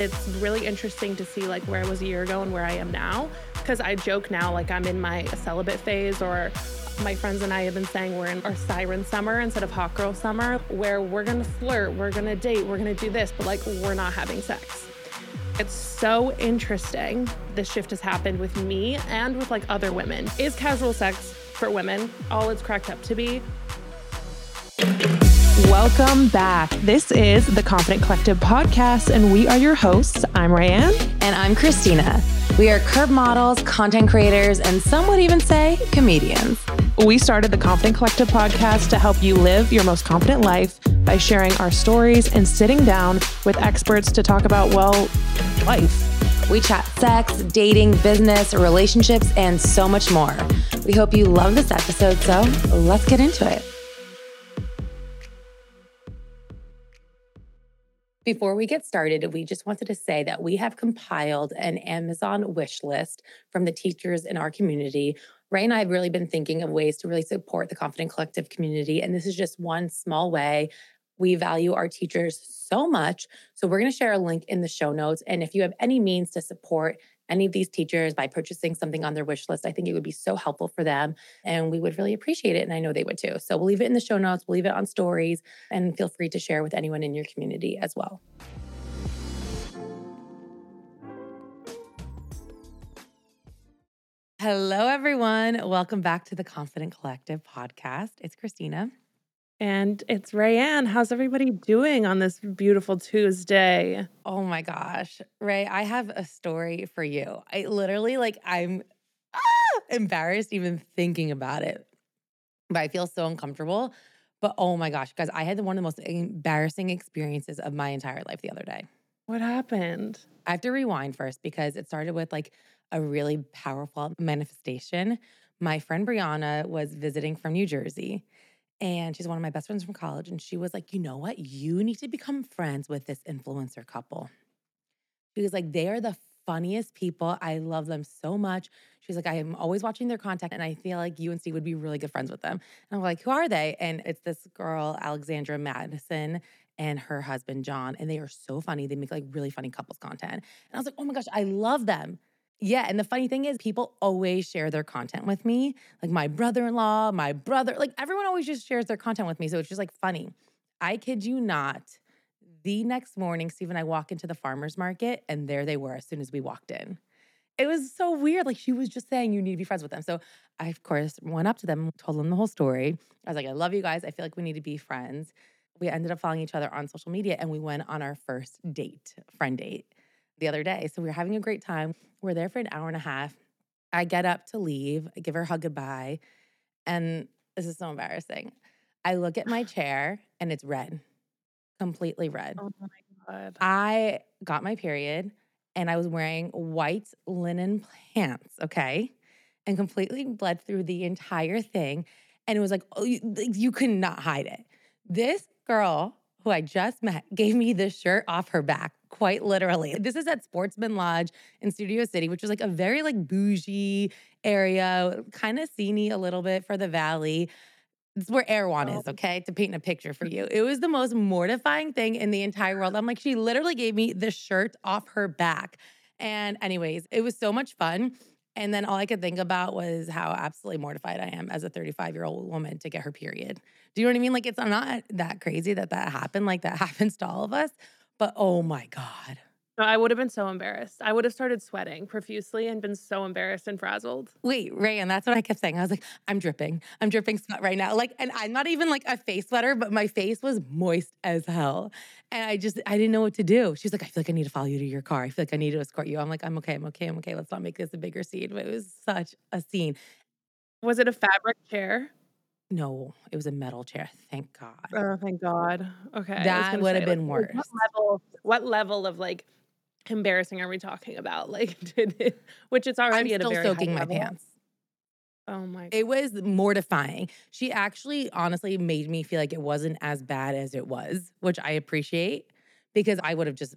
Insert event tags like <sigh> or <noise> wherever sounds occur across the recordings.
It's really interesting to see like where I was a year ago and where I am now. Because I joke now like I'm in my celibate phase or my friends and I have been saying we're in our siren summer instead of hot girl summer, where we're gonna flirt, we're gonna date, we're gonna do this, but like we're not having sex. It's so interesting. This shift has happened with me and with like other women. Is casual sex for women all it's cracked up to be? Welcome back. This is the Confident Collective podcast, and we are your hosts. I'm Raeann. And I'm Kristina. We are curve models, content creators, and some would even say comedians. We started the Confident Collective podcast to help you live your most confident life by sharing our stories and sitting down with experts to talk about, well, life. We chat sex, dating, business, relationships, and so much more. We hope you love this episode, so let's get into it. Before we get started, we just wanted to say that we have compiled an Amazon wish list from the teachers in our community. Ray and I have really been thinking of ways to really support the Confident Collective community, and this is just one small way. We value our teachers so much. So, we're going to share a link in the show notes. And if you have any means to support any of these teachers by purchasing something on their wish list. I think it would be so helpful for them and we would really appreciate it. And I know they would too. So we'll leave it in the show notes, we'll leave it on stories, and feel free to share with anyone in your community as well. Hello, everyone. Welcome back to the Confident Collective podcast. It's Kristina. And it's Raeann. How's everybody doing on this beautiful Tuesday? Oh my gosh. Ray, I have a story for you. I literally, like, I'm ah, embarrassed even thinking about it, but I feel so uncomfortable. But oh my gosh, guys, I had one of the most embarrassing experiences of my entire life the other day. What happened? I have to rewind first because it started with like a really powerful manifestation. My friend Brianna was visiting from New Jersey and she's one of my best friends from college. And she was like, you know what? You need to become friends with this influencer couple. She was like, they are the funniest people. I love them so much. She's like, I am always watching their content and I feel like you and Steve would be really good friends with them. And I'm like, who are they? And it's this girl, Alexandra Madison, and her husband, John. And they are so funny. They make like really funny couples content. And I was like, oh my gosh, I love them. Yeah. And the funny thing is, people always share their content with me. Like my brother in law, my brother, like everyone always just shares their content with me. So it's just like funny. I kid you not. The next morning, Steve and I walk into the farmer's market, and there they were as soon as we walked in. It was so weird. Like she was just saying, you need to be friends with them. So I, of course, went up to them, told them the whole story. I was like, I love you guys. I feel like we need to be friends. We ended up following each other on social media and we went on our first date, friend date the other day. So we were having a great time. We're there for an hour and a half. I get up to leave, I give her a hug goodbye. And this is so embarrassing. I look at my <sighs> chair and it's red, completely red. Oh my God. I got my period and I was wearing white linen <laughs> pants, okay? And completely bled through the entire thing. And it was like, oh, you, you could not hide it. This girl who I just met <laughs> gave me the shirt off her back quite literally. This is at Sportsman Lodge in Studio City, which is like a very like bougie area, kind of sceney a little bit for the valley. It's where Erewhon is, oh. okay? To paint a picture for you. It was the most mortifying thing in the entire world. I'm like, she literally gave me the shirt off her back. And, anyways, it was so much fun. And then all I could think about was how absolutely mortified I am as a 35 year old woman to get her period. Do you know what I mean? Like, it's not that crazy that that happened. Like, that <laughs> happens to all of us. But oh my God. No, I would have been so embarrassed. I would have started sweating profusely and been so embarrassed and frazzled. Wait, Ray, and that's what I kept saying. I was like, I'm dripping. I'm dripping sweat right now. Like, and I'm not even like a face sweater, but my face was moist as hell. And I just, I didn't know what to do. She's like, I feel like I need to follow you to your car. I feel like I need to escort you. I'm like, I'm okay. I'm okay. I'm okay. Let's not make this a bigger scene. But it was such a scene. Was it a fabric chair? No, it was a metal chair. Thank God. Oh, thank God. Okay. That would have been like, worse. What level, what level of like embarrassing are we talking about? <laughs> Like, did it, which it's already I'm still soaking my level. pants. Oh my. God. It was mortifying. She actually, honestly, made me feel like it wasn't as bad as it was, which I appreciate because I would have just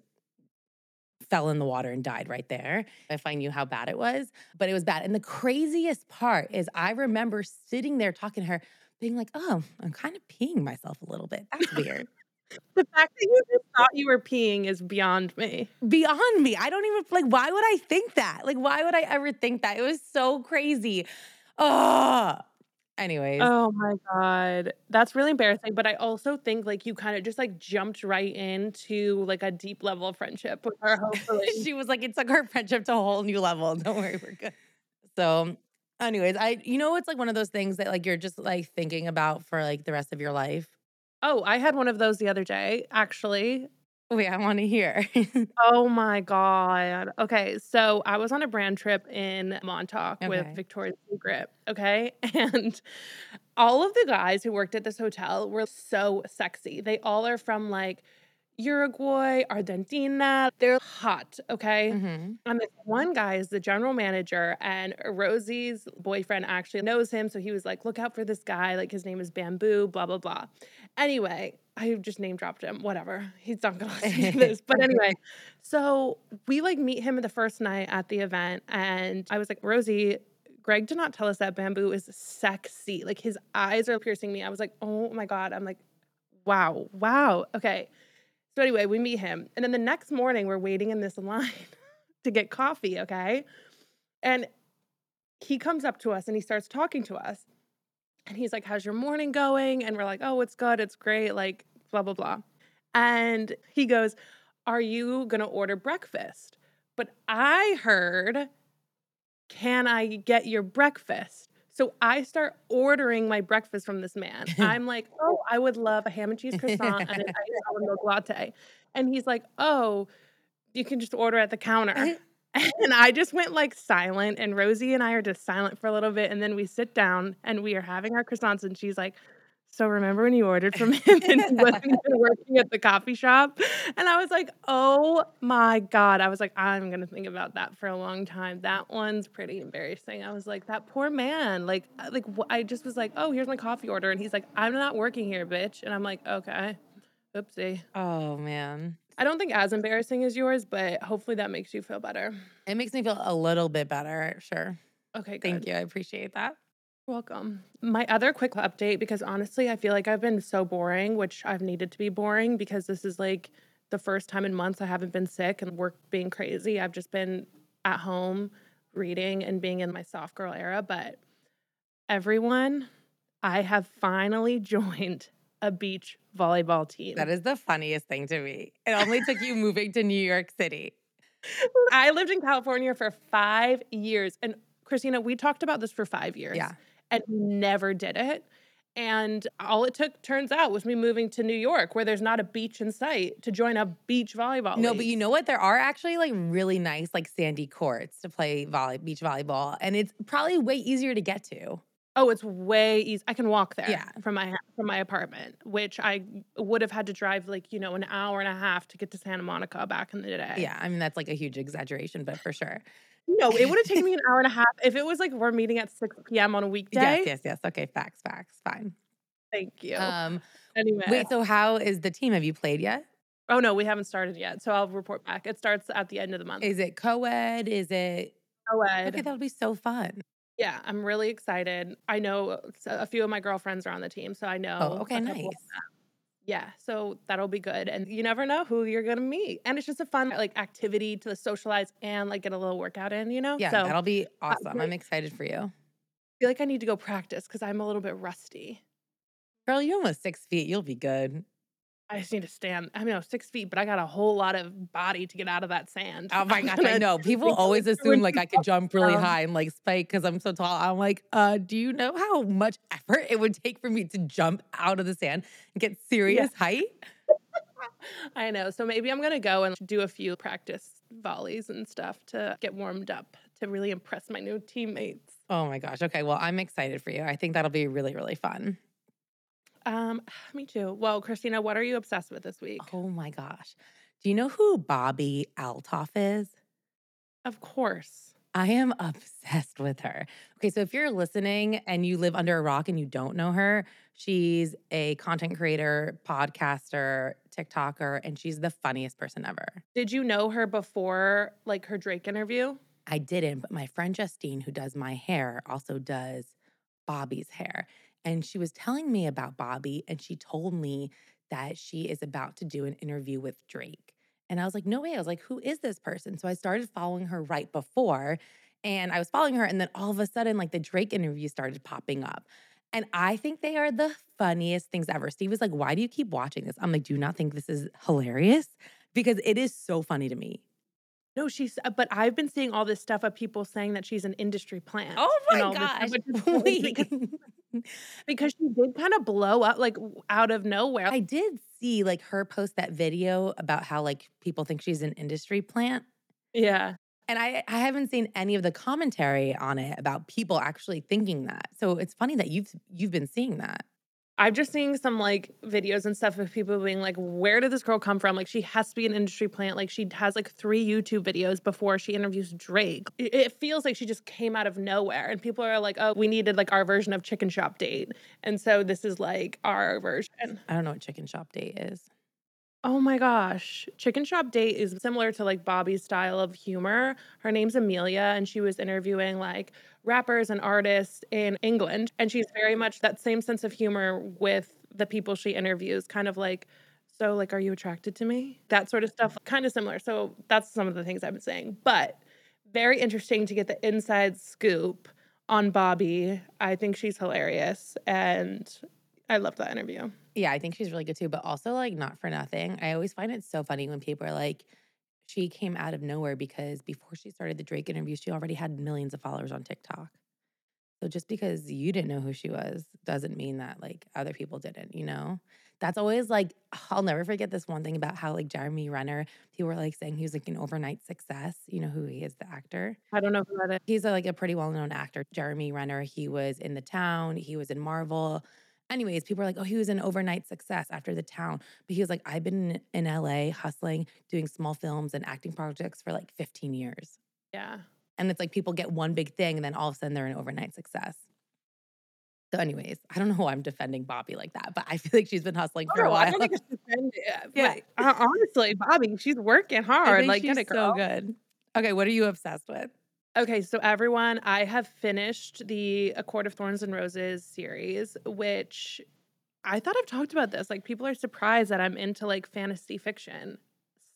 fell in the water and died right there if I knew how bad it was. But it was bad. And the craziest part is I remember sitting there talking to her being like, oh, I'm kind of peeing myself a little bit. That's <laughs> weird. The fact that you just thought you were peeing is beyond me. Beyond me. I don't even like why would I think that? Like why would I ever think that? It was so crazy. Oh. Anyways. Oh my god. That's really embarrassing, but I also think like you kind of just like jumped right into like a deep level of friendship with her hopefully. <laughs> she was like it took our friendship to a whole new level. <laughs> Don't worry, we're good. So anyways, I you know it's like one of those things that like you're just like thinking about for like the rest of your life. Oh, I had one of those the other day, actually. Wait, I want to hear. <laughs> oh my God. Okay. So I was on a brand trip in Montauk okay. with Victoria's Secret. Okay. <laughs> And all of the guys who worked at this hotel were so sexy. They all are from like Uruguay, Argentina. They're hot, okay? Mm-hmm. And this one guy is the general manager, and Rosie's boyfriend actually knows him. So he was like, look out for this guy. Like, his name is Bamboo, blah, blah, blah. Anyway, I just name dropped him. Whatever. He's not gonna <laughs> listen to this. But anyway, so we like meet him the first night at the event, and I was like, Rosie, Greg did not tell us that bamboo is sexy. Like his eyes are piercing me. I was like, oh my God. I'm like, wow, wow. Okay. So anyway, we meet him. And then the next morning, we're waiting in this <laughs> line to get coffee, okay? And he comes up to us and he starts talking to us. And he's like, How's your morning going? And we're like, Oh, it's good. It's great. Like, blah, blah, blah. And he goes, Are you going to order breakfast? But I heard, Can I get your breakfast? So I start ordering my breakfast from this man. <laughs> I'm like, oh, I would love a ham and cheese croissant and an <laughs> iced almond milk latte. And he's like, oh, you can just order at the counter. Uh-huh. <laughs> and I just went like silent. And Rosie and I are just silent for a little bit. And then we sit down and we are having our croissants. And she's like, so remember when you ordered from <laughs> him and he wasn't <laughs> even working at the coffee shop? And I was like, oh my God. I was like, I'm going to think about that for a long time. That one's pretty embarrassing. I was like, that poor man. Like, uh, like I just was like, oh, here's my coffee order. And he's like, I'm not working here, bitch. And I'm like, okay. Oopsie. Oh man. I don't think as embarrassing as yours, but hopefully that makes you feel better. It makes me feel a little bit better. Sure. Okay. Good. Thank you. I appreciate that. Welcome. My other quick update, because honestly, I feel like I've been so boring, which I've needed to be boring because this is like the first time in months I haven't been sick and work being crazy. I've just been at home reading and being in my soft girl era. But everyone, I have finally <laughs> joined a beach volleyball team. That is the funniest thing to me. It only took you moving to New York City. <laughs> I lived in California for five years. And Kristina, we talked about this for five years. Yeah and never did it. And all it took, turns out, was me moving to New York, where there's not a beach in sight, to join a beach volleyball. No, league. but you know what? There are actually like really nice, like sandy courts to play volley beach volleyball, and it's probably way easier to get to. Oh, it's way easy. I can walk there yeah. from my from my apartment, which I would have had to drive like you know an hour and a half to get to Santa Monica back in the day. Yeah, I mean that's like a huge exaggeration, but for sure. No, it would have taken me an <laughs> hour and a half if it was like we're meeting at 6 p.m. on a weekday. Yes, yes, yes. Okay, facts, facts. Fine. Thank you. Um, anyway. Wait, so how is the team? Have you played yet? Oh, no, we haven't started yet. So I'll report back. It starts at the end of the month. Is it co ed? Is it co ed? Okay, that'll be so fun. Yeah, I'm really excited. I know a few of my girlfriends are on the team, so I know. Oh, okay, nice yeah so that'll be good and you never know who you're gonna meet and it's just a fun like activity to socialize and like get a little workout in you know? Yeah so, that'll be uh, awesome i'm excited for you. i feel like i need to go practice because i'm a little bit rusty. Girl you're almost six feet you'll be good I just need to stand. I mean, I'm six feet, but I got a whole lot of body to get out of that sand. Oh my gosh, I <laughs> know. People always assume like I could jump really high and like spike because I'm so tall. I'm like, uh, do you know how much effort it would take for me to jump out of the sand and get serious yeah. height? <laughs> I know. So maybe I'm gonna go and do a few practice volleys and stuff to get warmed up to really impress my new teammates. Oh my gosh. Okay. Well, I'm excited for you. I think that'll be really, really fun. Um, <sighs> me too. Well, Kristina, what are you obsessed with this week? Oh my gosh. Do you know who Bobbi Althoff is? Of course. I am <laughs> obsessed with her. Okay, so if you're listening and you live under a rock and you don't know her, she's a content creator, podcaster, TikToker, and she's the funniest person ever. Did you know her before like her Drake interview? I didn't, but my friend Justine, who does my hair, also does Bobbi's hair. And she was telling me about Bobbi, and she told me that she is about to do an interview with Drake. And I was like, no way. I was like, who is this person? So I started following her right before. And I was following her. And then all of a sudden, like the Drake interview started popping up. And I think they are the funniest things ever. Steve was like, why do you keep watching this? I'm like, do you not think this is hilarious? Because it is so funny to me. No, she's, uh, but I've been seeing all this stuff of people saying that she's an industry plant. Oh my all this stuff, gosh. which is funny <laughs> Wait. because, <laughs> because she did kind of blow up like out of nowhere. I did see like her post that video about how like people think she's an industry plant. yeah. And I, I haven't seen any of the commentary on it about people actually thinking that. So it's funny that you've you've been seeing that. I'm just seeing some like videos and stuff of people being like, where did this girl come from? Like, she has to be an industry plant. Like, she has like three YouTube videos before she interviews Drake. It, it feels like she just came out of nowhere. And people are like, oh, we needed like our version of Chicken Shop Date. And so this is like our version. I don't know what chicken shop date is. Oh my gosh. Chicken Shop Date is similar to like Bobbi's style of humor. Her name's Amelia, and she was interviewing like rappers and artists in England. And she's very much that same sense of humor with the people she interviews, kind of like, so like, are you attracted to me? That sort of stuff, kind of similar. So that's some of the things I've been saying. But very interesting to get the inside scoop on Bobbi. I think she's hilarious. And I love that interview. Yeah, I think she's really good too, but also like not for nothing. I always find it so funny when people are like, she came out of nowhere because before she started the Drake interview, she already had millions of followers on TikTok. So just because you didn't know who she was doesn't mean that like other people didn't, you know? That's always like, <sighs> I'll never forget this one thing about how like Jeremy Renner, people were like saying he was like an overnight success. You know who he is, the actor? I don't know who that is. He's a, like a pretty well known actor, Jeremy Renner. He was in The Town, he was in Marvel. Anyways, people are like, oh, he was an overnight success after The Town. But he was like, I've been in LA hustling, doing small films and acting projects for like 15 years. Yeah. And it's like people get one big thing and then all of a sudden they're an overnight success. So, anyways, I don't know why I'm defending Bobbi like that, but I feel like she's been hustling for a oh, while. I while. don't think it's defended. Yeah. But, honestly, Bobbi, she's working I hard. Like, she's so good. Okay, what are you obsessed with? Okay, so everyone, I have finished the A Court of Thorns and Roses series, which I thought I've talked about this. Like, people are surprised that I'm into like fantasy fiction,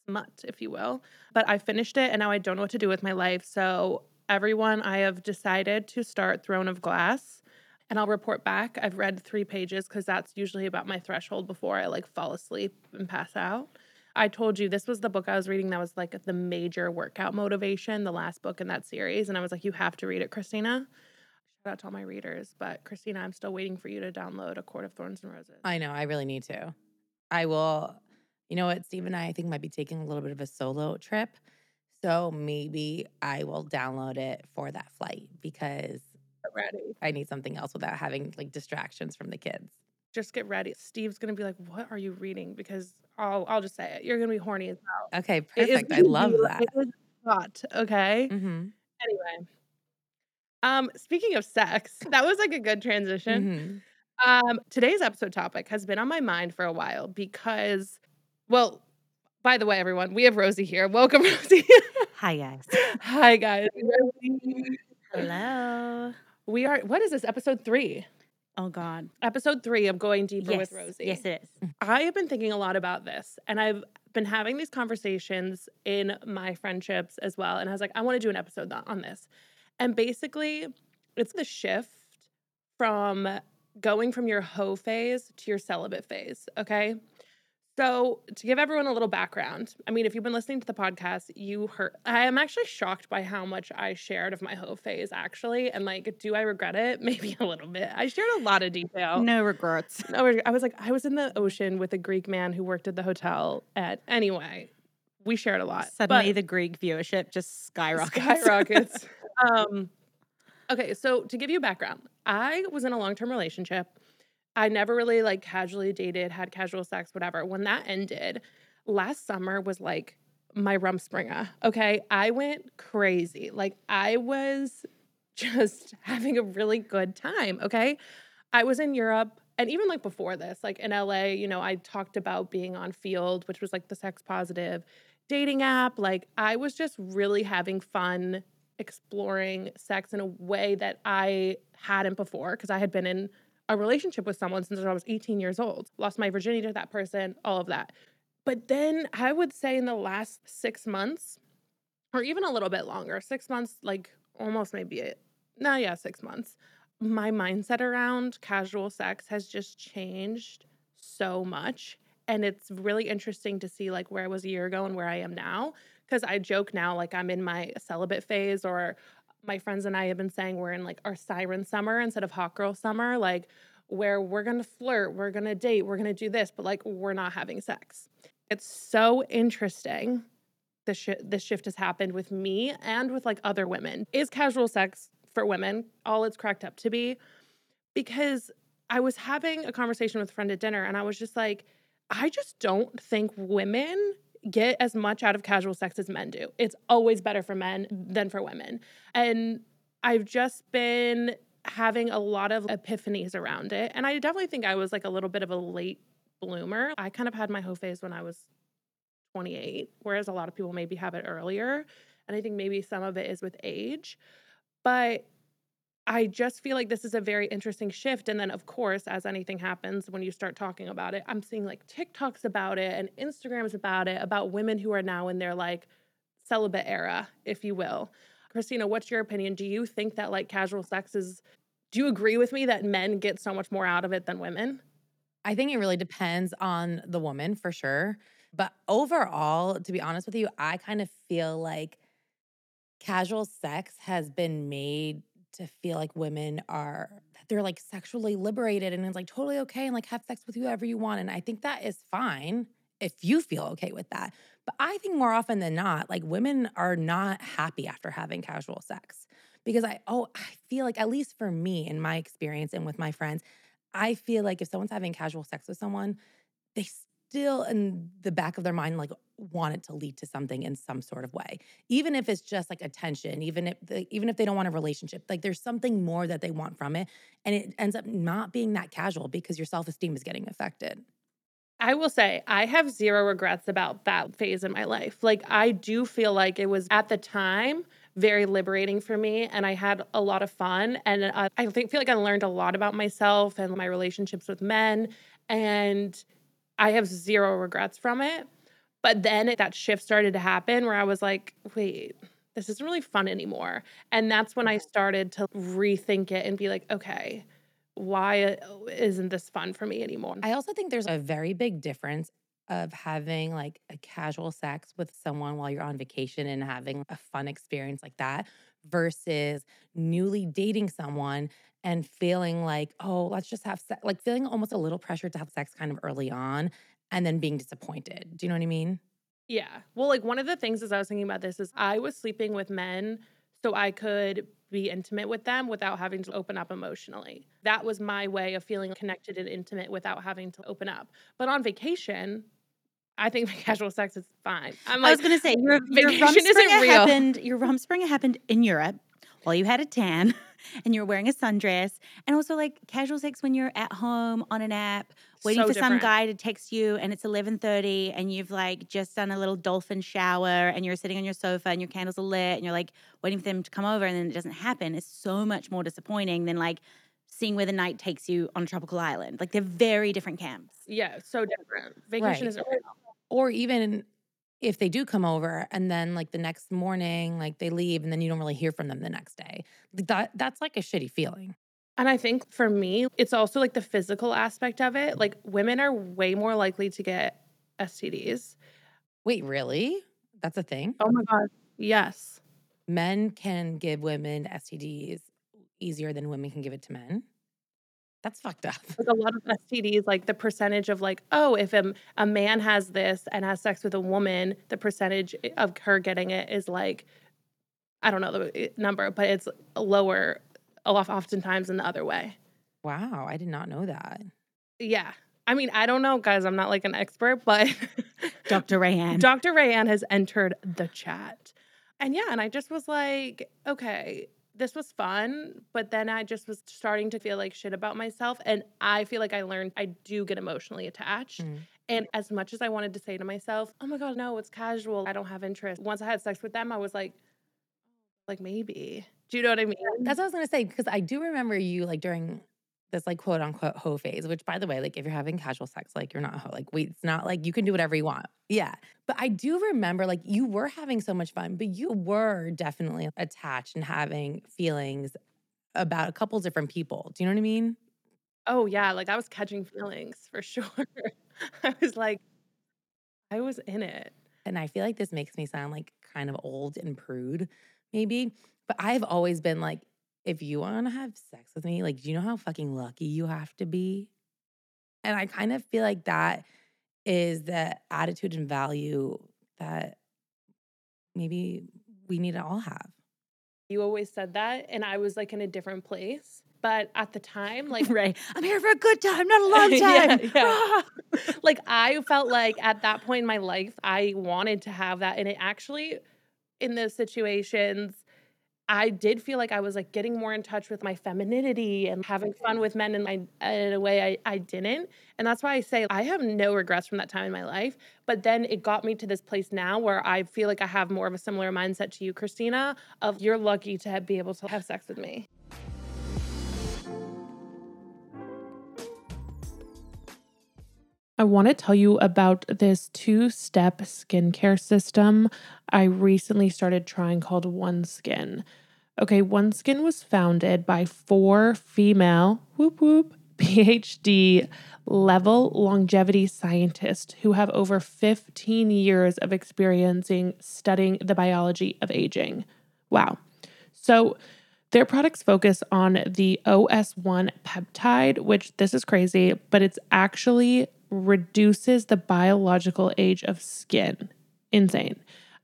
smut, if you will. But I finished it and now I don't know what to do with my life. So, everyone, I have decided to start Throne of Glass and I'll report back. I've read three pages because that's usually about my threshold before I like fall asleep and pass out. I told you this was the book I was reading that was like the major workout motivation, the last book in that series. And I was like, you have to read it, Kristina. Shout out to all my readers. But Kristina, I'm still waiting for you to download A Court of Thorns and Roses. I know, I really need to. I will, you know what, Steve and I, I think might be taking a little bit of a solo trip. So maybe I will download it for that flight because ready. I need something else without having like distractions from the kids. Just get ready. Steve's gonna be like, What are you reading? Because I'll I'll just say it. You're gonna be horny as hell. Okay, perfect. I gonna love be- that. It is hot, okay? hmm Anyway. Um, speaking of sex, that was like a good transition. hmm Um, today's episode topic has been on my mind for a while because, well, by the way, everyone, we have Rosie here. Welcome, <laughs> Rosie. Hi guys. Hi, guys. Hello. We are, what is this? Episode three. Oh God. Episode three of Going Deeper yes. with Rosie. Yes, it is. I have been thinking a lot about this and I've been having these conversations in my friendships as well. And I was like, I want to do an episode on- on this. And basically, it's the shift from going from your hoe phase to your celibate phase. Okay. So, to give everyone a little background, I mean, if you've been listening to the podcast, you heard I am actually shocked by how much I shared of my hoe phase, actually. And like, do I regret it? <laughs> Maybe a little bit. I shared a lot of detail. No regrets. No, I was like, I was in the ocean with a Greek man who worked at the hotel. At anyway, we shared a lot. Suddenly the Greek viewership just skyrockets. skyrockets. <laughs> um, okay, so to give you background, I was in a long term relationship. I never really like casually dated, had casual sex, whatever. When that ended, last summer was like my rumspringa. Okay, I went crazy. Like I was <laughs> just having a really good time. Okay, I was in Europe. And even like before this, like in LA, you know, I talked about being on Feeld, which was like the sex positive dating app. Like I was just really having fun exploring sex in a way that I hadn't before because I had been in a relationship with someone since I was 18 years old. Lost my virginity to that person, all of that. But then I would say in the last six months, or even a little bit longer, six months, like almost maybe it. No, yeah, six months. My mindset around casual sex has just changed so much. And it's really interesting to see like where I was a year ago and where I am now. Cause I joke now, like I'm in my celibate phase, or my friends and I have been saying we're in like our siren summer instead of hot girl summer, like where we're gonna flirt, we're gonna date, we're gonna do this, but like we're not having sex. It's so interesting. This, sh- this shift has happened with me and with like other women. Is casual sex for women all it's cracked up to be? Because I was having a conversation with a friend at dinner and I was just like, I just don't think women get as much out of casual sex as men do. It's always better for men than for women. And I've just been having a lot of epiphanies around it. And I definitely think I was like a little bit of a late bloomer. I kind of had my hoe phase when I was 28, whereas a lot of people maybe have it earlier. And I think maybe some of it is with age. But I just feel like this is a very interesting shift. And then, of course, as anything happens, when you start talking about it, I'm seeing like TikToks about it and Instagrams about it, about women who are now in their like celibate era, if you will. Kristina, what's your opinion? Do you think that like casual sex is, do you agree with me that men get so much more out of it than women? I think it really depends on the woman for sure. But overall, to be honest with you, I kind of feel like casual sex has been made to feel like women are they're like sexually liberated and it's like totally okay and like have sex with whoever you want. And I think that is fine if you feel okay with that. But I think more often than not, like women are not happy after having casual sex because I oh I feel like at least for me in my experience and with my friends, I feel like if someone's having casual sex with someone, they still in the back of their mind like want it to lead to something in some sort of way even if it's just like attention even if the, even if they don't want a relationship like there's something more that they want from it and it ends up not being that casual because your self-esteem is getting affected I will say I have zero regrets about that phase in my life. Like I do feel like it was at the time very liberating for me and I had a lot of fun and I, I think feel like I learned a lot about myself and my relationships with men and I have zero regrets from it. But then that shift started to happen where I was like, wait, this isn't really fun anymore. And that's when I started to rethink it and be like, okay, why isn't this fun for me anymore? I also think there's a very big difference of having like a casual sex with someone while you're on vacation and having a fun experience like that versus newly dating someone and feeling like, oh, let's just have sex, like feeling almost a little pressure to have sex kind of early on and then being disappointed. Do you know what I mean? Yeah. Well, like one of the things as I was thinking about this is I was sleeping with men so I could be intimate with them without having to open up emotionally. That was my way of feeling connected and intimate without having to open up. But on vacation, I think <laughs> casual sex is fine. I'm like, I was going to say your, <laughs> your vacation isn't real. happened. Your rumspringa happened in Europe while you had a tan <laughs> and you're wearing a sundress, and also like casual sex when you're at home on an app waiting So for some guy to text you, and it's eleven thirty, and you've like just done a little dolphin shower, and you're sitting on your sofa, and your candles are lit, and you're like waiting for them to come over, and then it doesn't happen. It's so much more disappointing than like seeing where the night takes you on a tropical island. Like they're very different camps. yeah, so different. Vacation Right. isn't real. Or even if they do come over and then like the next morning, like they leave and then you don't really hear from them the next day. That that's like a shitty feeling. And I think for me, it's also like the physical aspect of it. Like women are way more likely to get STDs. Wait, really? That's a thing? Oh my God. Yes. Men can give women STDs easier than women can give it to men. That's fucked up. <laughs> Like a lot of STDs, like the percentage of like, oh, if a, a man has this and has sex with a woman, the percentage of her getting it is like, I don't know the eh, number, but it's lower a lot oftentimes in the other way. Wow, I did not know that. Yeah. I mean, I don't know, guys. I'm not like an expert, but <laughs> Dr. Raeann. Dr. Raeann has entered the chat. And yeah, and I just was like, okay, this was fun. But then I just was starting to feel like shit about myself. And I feel like I learned I do get emotionally attached. Mm. And as much as I wanted to say to myself, oh my God, no, it's casual. I don't have interest. Once I had sex with them, I was like, like maybe. Do you know what I mean? That's what I was gonna say because I do remember you like during this like quote unquote hoe phase, which by the way, like if you're having casual sex, like you're not a hoe. Like we, it's not like you can do whatever you want. Yeah. But I do remember like you were having so much fun, but you were definitely attached and having feelings about a couple different people. Do you know what I mean? Oh yeah, like I was catching feelings for <laughs> sure. I was like, I was in it. And I feel like this makes me sound like kind of old and prude, maybe. But I've always been like, if you want to have sex with me, like, do you know how fucking lucky you have to be? And I kind of feel like that is the attitude and value that maybe we need to all have. You always said that. And I was like in a different place. But at the time, <laughs> like, right, I'm here for a good time, not a long <laughs> time. yeah, yeah. <laughs> like, I felt like at that point in my life, I wanted to have that. And it actually, in those situations, I did feel like I was like getting more in touch with my femininity and having fun mm-hmm. with men in my in a way I, I didn't. And that's why I say I have no regrets from that time in my life. But then it got me to this place now where I feel like I have more of a similar mindset to you, Kristina, of you're lucky to have, be able to have sex with me. I want to tell you about this two step skincare system I recently started trying called OneSkin. Okay, OneSkin was founded by four female, whoop whoop, <laughs> PhD level longevity scientists who have over 15 years of experiencing studying the biology of aging. Wow. So, their products focus on the OS1 peptide, which this is crazy, but it's actually reduces the biological age of skin. Insane.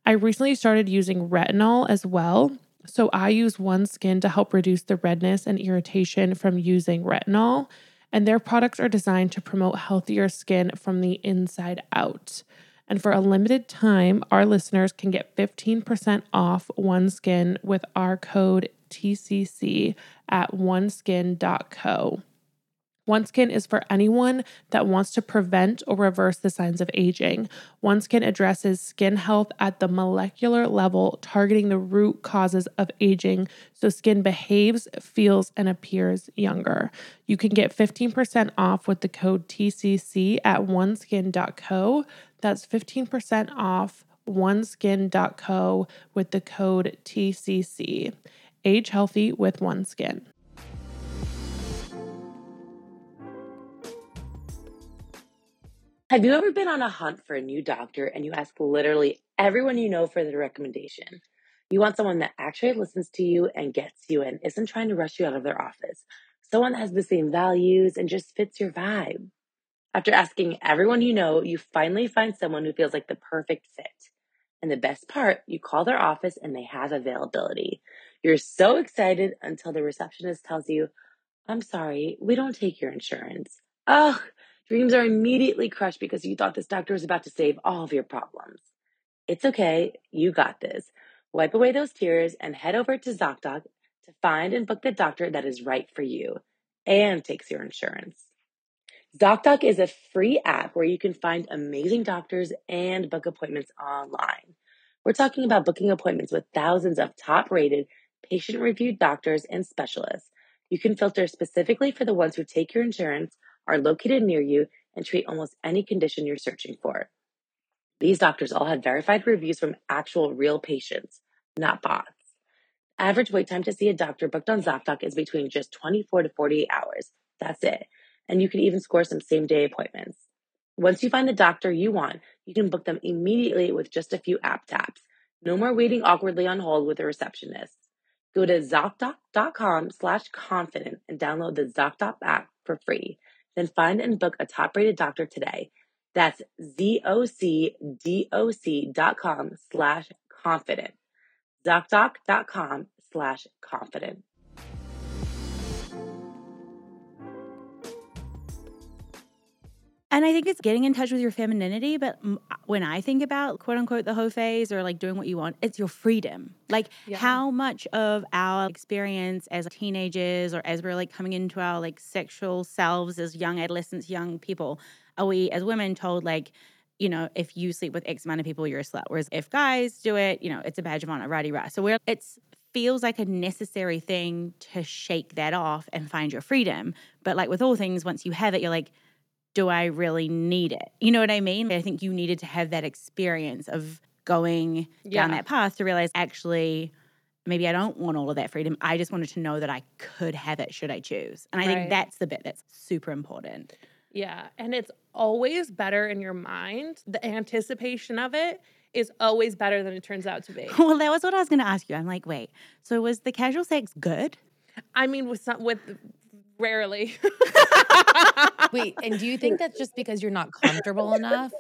I recently started using retinol as well. So I use OneSkin to help reduce the redness and irritation from using retinol. And their products are designed to promote healthier skin from the inside out. And for a limited time, our listeners can get 15% off OneSkin with our code TCC at oneskin.co. OneSkin is for anyone that wants to prevent or reverse the signs of aging. OneSkin addresses skin health at the molecular level, targeting the root causes of aging so skin behaves, feels, and appears younger. You can get 15% off with the code TCC at oneskin.co. That's 15% off oneskin.co with the code TCC. Age healthy with OneSkin. Have you ever been on a hunt for a new doctor and you ask literally everyone you know for the recommendation? You want someone that actually listens to you and gets you and isn't trying to rush you out of their office. Someone that has the same values and just fits your vibe. After asking everyone you know, you finally find someone who feels like the perfect fit. And the best part, you call their office and they have availability. You're so excited until the receptionist tells you, I'm sorry, we don't take your insurance. Oh, Dreams are immediately crushed because you thought this doctor was about to save all of your problems. It's okay. You got this. Wipe away those tears and head over to ZocDoc to find and book the doctor that is right for you and takes your insurance. ZocDoc is a free app where you can find amazing doctors and book appointments online. We're talking about booking appointments with thousands of top rated, patient reviewed doctors and specialists. You can filter specifically for the ones who take your insurance are located near you and treat almost any condition you're searching for. These doctors all had verified reviews from actual real patients, not bots. Average wait time to see a doctor booked on ZocDoc is between just 24 to 48 hours. That's it. And you can even score some same day appointments. Once you find the doctor you want, you can book them immediately with just a few app taps. No more waiting awkwardly on hold with a receptionist. Go to ZocDoc.com slash confident and download the ZocDoc app for free. Then find and book a top rated doctor today. That's zocdoc.com slash confident. ZocDoc.com slash confident. And I think it's getting in touch with your femininity. But uh, when I think about quote unquote the whole phase or like doing what you want, it's your freedom. Like yeah. how much of our experience as teenagers or as we're like coming into our like sexual selves as young adolescents, young people, are we as women told like, you know, if you sleep with X amount of people, you're a slut. Whereas if guys do it, you know, it's a badge of honor, righty rah. So we're it's feels like a necessary thing to shake that off and find your freedom. But like with all things, once you have it, you're like, do I really need it? You know what I mean? I think you needed to have that experience of going Yeah. down that path to realize actually maybe I don't want all of that freedom. I just wanted to know that I could have it should I choose. And I Right. think that's the bit that's super important. Yeah. And it's always better in your mind. The anticipation of it is always better than it turns out to be. <laughs> Well, that was what I was going to ask you. I'm like, wait, so was the casual sex good? I mean, with some, with rarely. <laughs> <laughs> Wait, and do you think <laughs> that's just because you're not comfortable enough?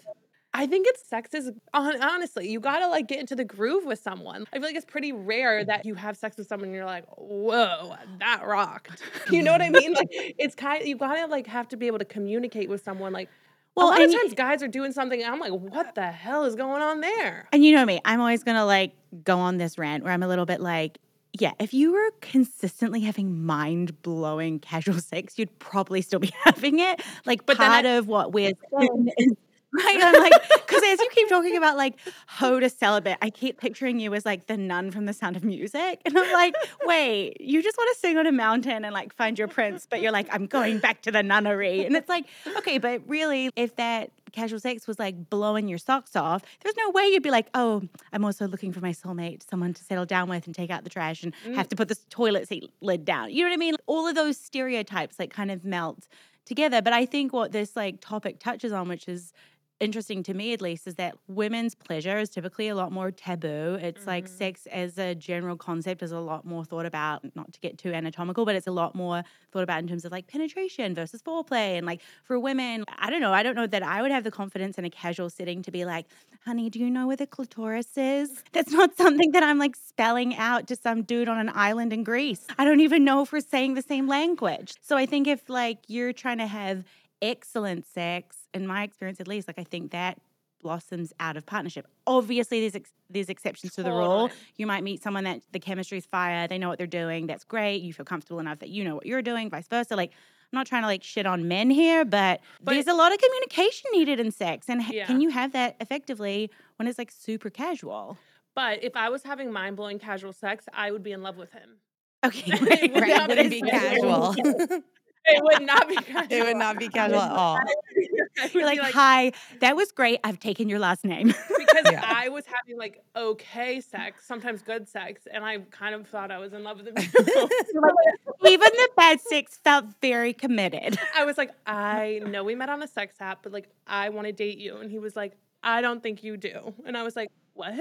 I think it's sex is hon- honestly, you gotta like get into the groove with someone. I feel like it's pretty rare that you have sex with someone and you're like, whoa, that rocked. <laughs> You know what I mean? Like <laughs> it's kind of, you gotta like have to be able to communicate with someone. Like Well, a lot of times guys are doing something and I'm like, what the hell is going on there? And you know me, I'm always to like go on this rant where I'm a little bit like, yeah, if you were consistently having mind blowing casual <laughs> sex, you'd probably still be <laughs> having it. Like, But part I- of what we're saying is. <laughs> Right, I'm like, because as you keep talking about like hoe to celibate, I keep picturing you as like the nun from The Sound of Music, and I'm like, wait, you just want to sing on a mountain and like find your prince, but you're like, I'm going back to the nunnery, and it's like, okay, but really, if that casual sex was like blowing your socks off, there's no way you'd be like, oh, I'm also looking for my soulmate, someone to settle down with and take out the trash and mm. have to put this toilet seat lid down. You know what I mean? All of those stereotypes like kind of melt together. But I think what this like topic touches on, which is interesting to me at least is that women's pleasure is typically a lot more taboo. It's like Mhm. sex as a general concept is a lot more thought about, not to get too anatomical, but it's a lot more thought about in terms of like penetration versus foreplay. And like for women, I don't know, I don't know that I would have the confidence in a casual setting to be like, honey, do you know where the clitoris is? <laughs> That's not something that I'm like spelling out to some dude on an island in Greece. I don't even know if we're saying the same language. So I think if like you're trying to have excellent sex, in my experience at least, like I think that blossoms out of partnership. Obviously, there's ex- there's exceptions to the rule. You might meet someone that the chemistry is fire, they know what they're doing, that's great. You feel comfortable enough that you know what you're doing, vice versa. Like I'm not trying to like shit on men here, but, But- there's a lot of communication needed in sex, and Yeah. can you have that effectively when it's like super casual? But if I was having mind blowing casual sex, I would be in love with him. Okay, <laughs> Right, not it wouldn't be casual. <laughs> <laughs> It would not be casual. it would not be casual at all. <laughs> <laughs> You're be like, hi, that was great. I've taken your last name. because Yeah. I was having like okay sex, sometimes good sex, and I kind of thought I was in love with him. Even the bad sex felt very committed. I was like, I know we met on a sex app, but like I want to date you, and he was like, I don't think you do, and I was like, what?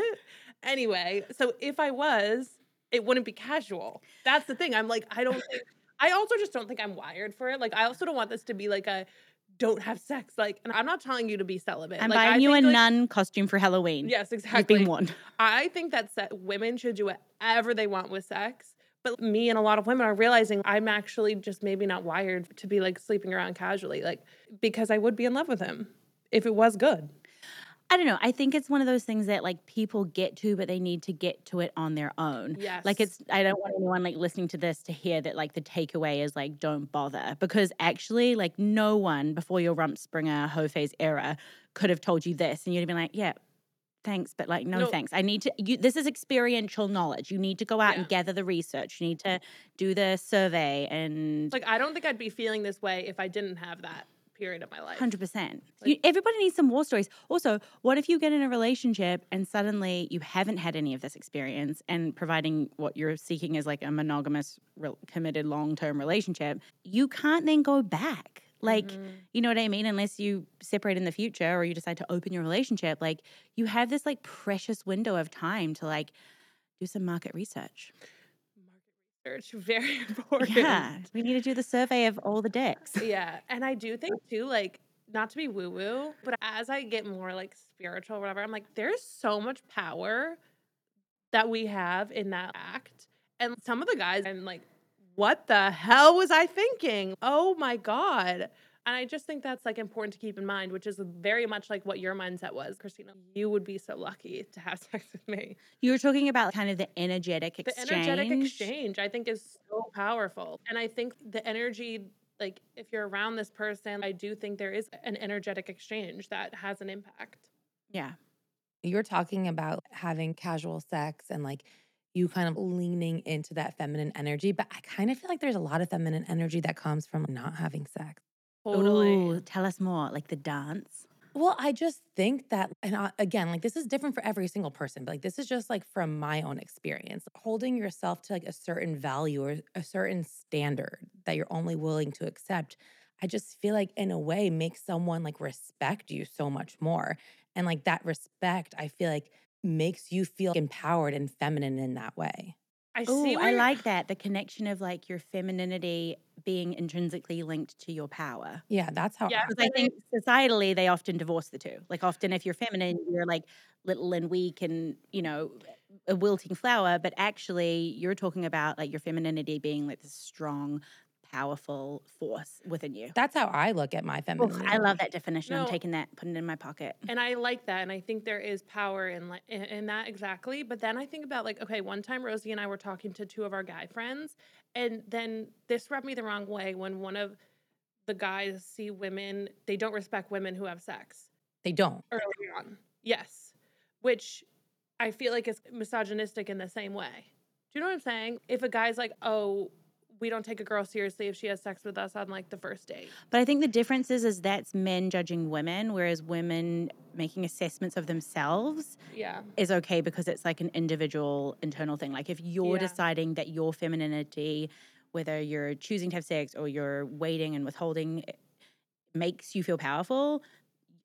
Anyway, so if I was, it wouldn't be casual. That's the thing. I'm like, I don't think. I also just don't think I'm wired for it. Like, I also don't want this to be like a don't have sex. Like, and I'm not telling you to be celibate. I'm like, I buying you a like- nun costume for Halloween. Yes, You've exactly. been warned. I think that se- women should do whatever they want with sex. But me and a lot of women are realizing I'm actually just maybe not wired to be like sleeping around casually, like because I would be in love with him if it was good. I don't know. I think it's one of those things that like people get to, but they need to get to it on their own. Yes. Like it's I don't want anyone like listening to this to hear that like the takeaway is like don't bother because actually like no one before your Rumspringa hoe phase era could have told you this and you'd have been like, yeah, thanks, but like no, No. thanks. I need to you this is experiential knowledge. You need to go out and gather the research. You need to do the survey and like I don't think I'd be feeling this way if I didn't have that period of my life. Hundred percent. Like- Everybody needs some war stories. Also, what if you get in a relationship and suddenly you haven't had any of this experience, and providing what you're seeking is like a monogamous, re- committed, long-term relationship, you can't then go back. Like, Mhm. you know what I mean? Unless you separate in the future or you decide to open your relationship, like you have this like precious window of time to like do some market research. Research <laughs> very important. Yeah, we need to do the survey of all the dicks. <laughs> Yeah. And I do think too, like, not to be woo woo, but as I get more like spiritual or whatever, I'm like, there's so much power that we have in that act. And some of the guys, I'm like, what the hell was I thinking? Oh my God. And I just think that's like important to keep in mind, which is very much like what your mindset was, Kristina. You would be so lucky to have <laughs> sex with me. You were talking about kind of the energetic The exchange. The energetic exchange, I think, is so powerful. And I think the energy, like if you're around this person, I do think there is an energetic exchange that has an impact. Yeah. You're talking about having casual sex and like you kind of leaning into that feminine energy. But I kind of feel like there's a lot of feminine energy that comes from not having sex. Totally. Ooh, tell us more, like the dance. Well, I just think that, and I, again, like this is different for every single person, but like this is just like from my own experience. Holding yourself to like a certain value or a certain standard that you're only willing to accept, I just feel like in a way makes someone like respect you so much more. And like that respect, I feel like makes you feel empowered and feminine in that way. I Oh, see. where I like that. The connection of like your femininity being intrinsically linked to your power. Yeah, that's how. Yeah, Because I think societally they often divorce the two. Like often if you're feminine, you're like little and weak and, you know, a wilting flower, but actually you're talking about like your femininity being like this strong, powerful force within you. that's how I look at my Oof, femininity. I love that definition. I'm taking that, putting it in my pocket. And I like that, and I think there is power in like in, in that exactly. But then I think about like, okay, one time Rosie and I were talking to two of our guy friends, and then this rubbed me the wrong way when one of the guys see women, they don't respect women who have sex They don't. early on. Yes, which I feel like is misogynistic in the same way. Do you know what I'm saying? If a guy's like, oh. We don't take a girl seriously if she has sex with us on like the first date. But I think the difference is, is that's men judging women, whereas women making assessments of themselves Yeah. is okay because it's like an individual internal thing. Like if you're Yeah. deciding that your femininity, whether you're choosing to have sex or you're waiting and withholding, makes you feel powerful.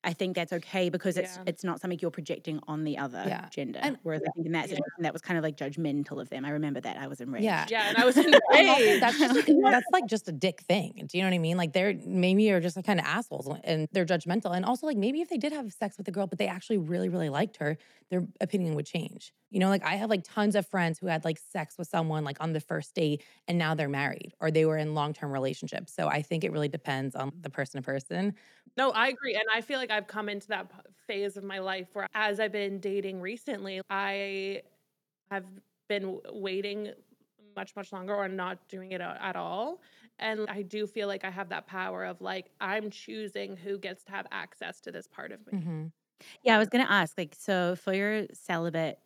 I think that's okay because it's Yeah. it's not something you're projecting on the other Yeah. gender. And- Whereas I think in that Yeah. situation, that was kind of like judgmental of them. I remember that. I was enraged. Yeah. Yeah. And I was in And also, rage. that's just like that's like just a dick thing. Do you know what I mean? Like they're maybe are just like kind of assholes and they're judgmental. And also like maybe if they did have sex with a girl, but they actually really, really liked her, their opinion would change. You know, like I have like tons of friends who had like sex with someone like on the first date and now they're married or they were in long-term relationships. So I think it really depends on the person to person. No, I agree. And I feel like I've come into that phase of my life where, as I've been dating recently, I have been waiting much, much longer or not doing it at all. And I do feel like I have that power of like, I'm choosing who gets to have access to this part of me. Mhm. Yeah, I was gonna ask, like, so for your celibate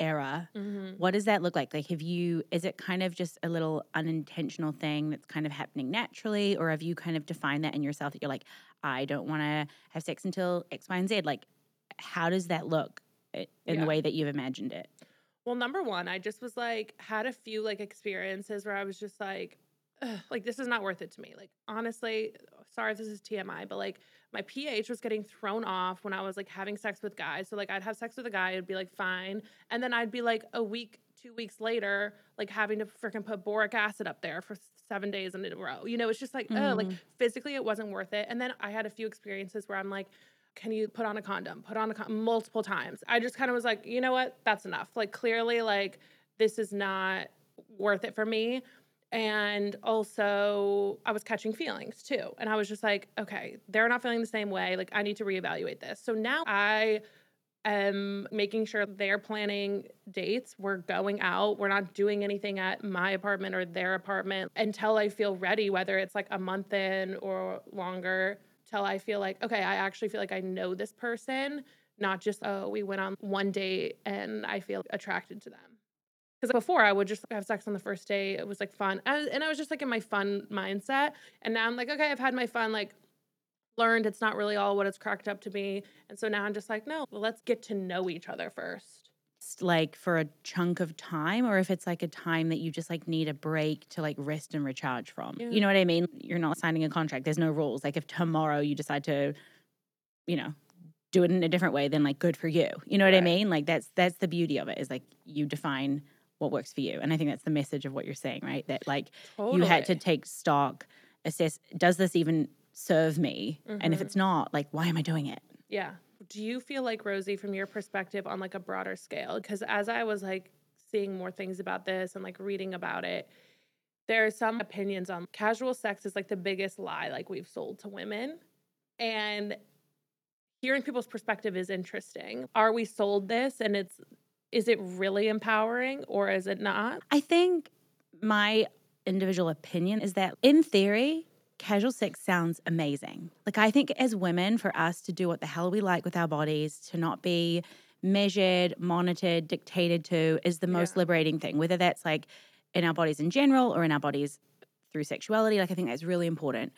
era, Mhm. what does that look like? Like, have you, is it kind of just a little unintentional thing that's kind of happening naturally? Or have you kind of defined that in yourself that you're like, I don't want to have sex until X, Y, and Z? Like, how does that look in Yeah. the way that you've imagined it? Well, number one, I just was like, had a few like experiences where I was just like, like this is not worth it to me. Like honestly, sorry if this is TMI, but like my pH was getting thrown off when I was like having sex with guys. So like I'd have sex with a guy, it'd be like fine, and then I'd be like a week, two weeks later, like having to freaking put boric acid up there for seven days in a row. You know, it's just like, oh, like mm. physically it wasn't worth it. And then I had a few experiences where I'm like. Can you put on a condom? Put on a condom multiple times. I just kind of was like, you know what? That's enough. Like clearly, like this is not worth it for me. And also, I was catching feelings too. And I was just like, okay, they're not feeling the same way. Like, I need to reevaluate this. So now I am making sure they're planning dates. We're going out. We're not doing anything at my apartment or their apartment until I feel ready, whether it's like a month in or longer, till I feel like, okay, I actually feel like I know this person, not just, oh, we went on one date and I feel attracted to them. Because before I would just have sex on the first day. It was like fun. I- And I was just like in my fun mindset. And now I'm like, okay, I've had my fun, like learned it's not really all what it's cracked up to be. And so now I'm just like, no, well, let's get to know each other first. Like for a chunk of time, or if it's like a time that you just like need a break to like rest and recharge from. Yeah. You know what I mean? You're not signing a contract. There's no rules. Like if tomorrow you decide to, you know, do it in a different way, then like good for you. You know what I mean? Like that's that's the beauty of it is like you define what works for you. And I think that's the message of what you're saying, right? That like you had to take stock, assess, does this even serve me? And if Mhm. it's not, like why am I doing it? Yeah. Do you feel like Rosie, from your perspective on like a broader scale? Because as I was like seeing more things about this and like reading about it, there are some opinions on casual sex is like the biggest lie like we've sold to women. And hearing people's perspective is interesting. Are we sold this and it's is it really empowering or is it not? I think my individual opinion is that in theory, casual sex sounds amazing. Like I think as women, for us to do what the hell we like with our bodies, to not be measured, monitored, dictated to is the most Yeah. liberating thing, whether that's like in our bodies in general or in our bodies through sexuality. Like I think that's really important.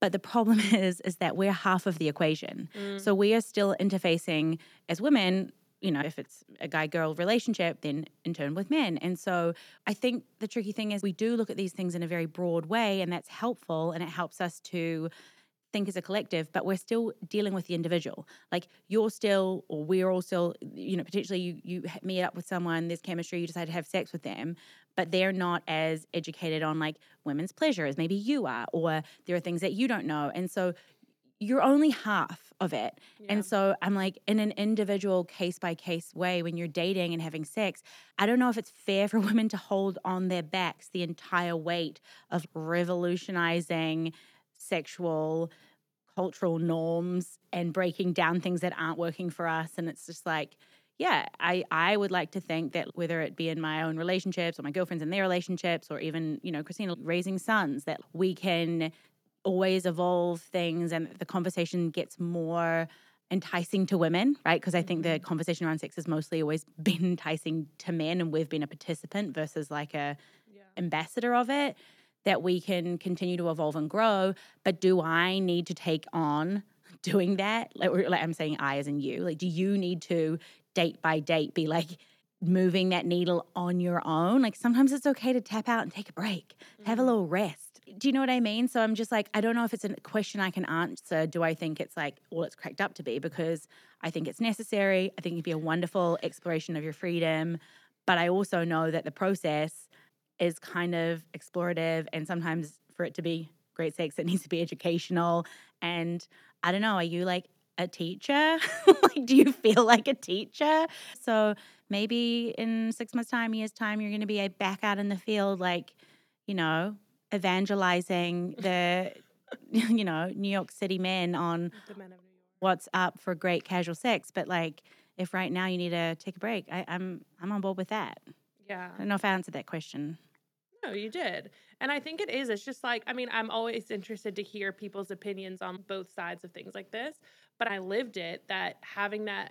But the problem <laughs> is, is that we're half of the equation. Mm. So we are still interfacing as women, you know, if it's a guy girl relationship, then in turn with men. And so I think the tricky thing is we do look at these things in a very broad way, and that's helpful and it helps us to think as a collective, but we're still dealing with the individual. Like you're still, or we're all still, you know, potentially you you meet up with someone, there's chemistry, you decide to have sex with them, but they're not as educated on like women's pleasure as maybe you are, or there are things that you don't know, and so you're only half of it. Yeah. And so I'm like, in an individual case by case way, when you're dating and having sex, I don't know if it's fair for <laughs> women to hold on their backs the entire weight of revolutionizing sexual cultural norms and breaking down things that aren't working for us. And it's just like, yeah, I, I would like to think that whether it be in my own relationships or my girlfriends in their relationships or even, you know, Kristina raising sons, that we can always evolve things and the conversation gets more enticing to women, right? Because I think the conversation around sex has mostly always <laughs> been enticing to men and we've been a participant versus like a Yeah. ambassador of it that we can continue to evolve and grow but do i need to take on <laughs> doing that like, like i'm saying i as in you like do you need to date by date be like moving that needle on your own like sometimes it's okay to tap out and take a break have a Mhm. little rest do you know what i mean? So i'm just like i don't know if it's a question i can answer. Do i think it's like all it's cracked up to be? Because i think it's necessary. I think it'd be a wonderful exploration of your freedom. But i also know that the process is kind of explorative and sometimes for it to be great sex it <laughs> needs to be educational. And i don't know are you like a teacher? <laughs> Like do you feel like a teacher? So maybe in six months time years time you're going to be a back out in the field like you know evangelizing the <laughs> you know new york city men on men of New York. what's up for great casual sex but like if right now you need to take a break I, i'm i'm on board with that Yeah. i don't know if i answered that question No, you did. And I think it is. It's just like, I mean, I'm always interested to hear people's opinions on both sides of things like this. But I lived it that having that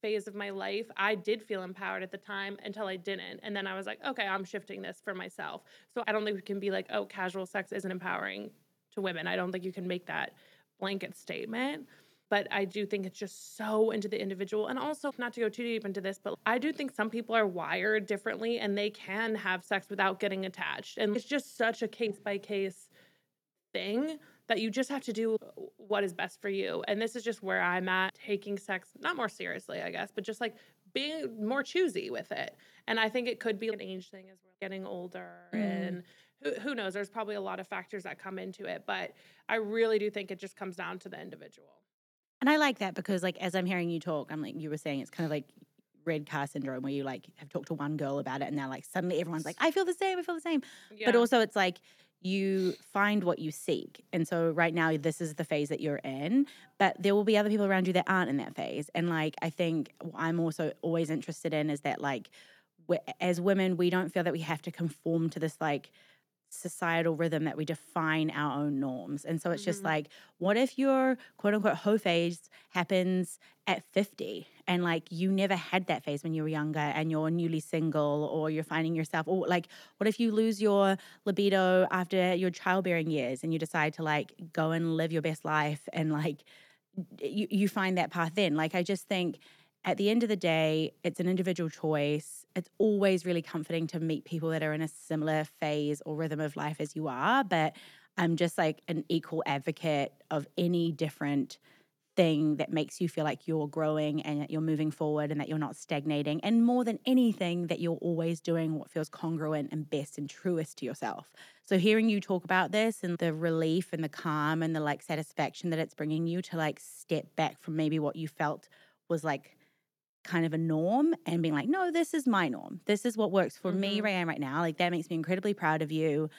phase of my life, I did feel empowered at the time until I didn't. And then I was like, okay, I'm shifting this for myself. So I don't think we can be like, oh, casual sex isn't empowering to women. I don't think you can make that blanket statement. But I do think it's just so into the individual. And also, not to go too deep into this, but I do think some people are wired differently and they can have sex without getting attached. And it's just such a case by case thing that you just have to do what is best for you. And this is just where I'm at, taking sex not more seriously, I guess, but just like being more choosy with it. And I think it could be an age thing as we're getting older Mm. and who, who knows there's probably a lot of factors that come into it but i really do think it just comes down to the individual And I like that because, like, as I'm hearing you talk, I'm like, you were saying it's kind of like red car syndrome where you like have talked to one girl about it and now like suddenly everyone's like, I feel the same, I feel the same. But also it's like you find what you seek. And so right now this is the phase that you're in, but there will be other people around you that aren't in that phase. And like I think I'm also always interested in is that like as women we don't feel that we have to conform to this like societal rhythm that we define our own norms. And so it's just Mhm. like, what if your quote unquote hoe phase happens at 50 and like you never had that phase when you were younger and you're newly single or you're finding yourself, or like, what if you lose your libido after your childbearing years and you decide to like go and live your best life and like you, you find that path then? Like, I just think at the end of the day, it's an individual choice. It's always really comforting to meet people that are in a similar phase or rhythm of life as you are. But I'm just like an equal advocate of any different thing that makes you feel like you're growing and that you're moving forward and that you're not stagnating. And more than anything, that you're always doing what feels congruent and best and truest to yourself. So hearing you talk about this and the relief and the calm and the like satisfaction that it's bringing you to like step back from maybe what you felt was like kind of a norm and being like, no, this is my norm. This is what works for me Mhm. where I am right now. Like that makes me incredibly proud of you.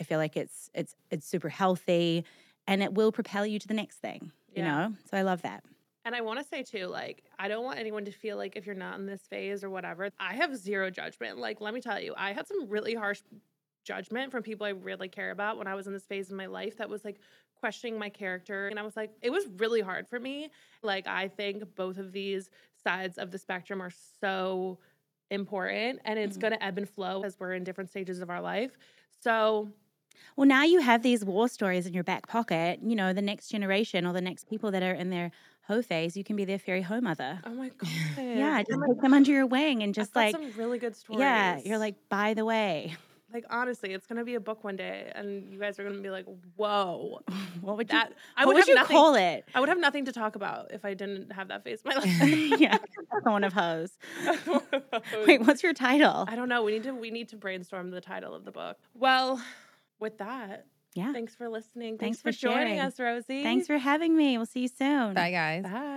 I feel like it's it's it's super healthy and it will propel you to the next thing. You know? So I love that. And I want to say too, like, I don't want anyone to feel like if you're not in this phase or whatever, I have zero judgment. Like, let me tell you, I had some really harsh judgment from people I really care about when I was in this phase in my life that was like questioning my character. And I was like, it was really hard for me. Like, I think both of these sides of the spectrum are so important and it's Mhm. going to ebb and flow as we're in different stages of our life. So, Well, now you have these war stories in your back pocket. You know, the next generation or the next people that are in their hoe phase, you can be their fairy hoe mother. oh my <laughs> god. yeah, just Oh take them under your wing and I've just like, some really good stories. yeah, you're like, by the way, like honestly, it's gonna be a book one day, and you guys are gonna be like, "Whoa, <laughs> what would you, that I what would, would have you nothing. call it? I would have nothing to talk about if I didn't have that face. in my <laughs> life. yeah, one of hose. Wait, what's your title? I don't know. We need to we need to brainstorm the title of the book. Well, with that, Yeah. thanks for listening. Thanks Thanks, for for, joining us, Rosie. Thanks for having me. We'll see you soon. Bye, guys. Bye.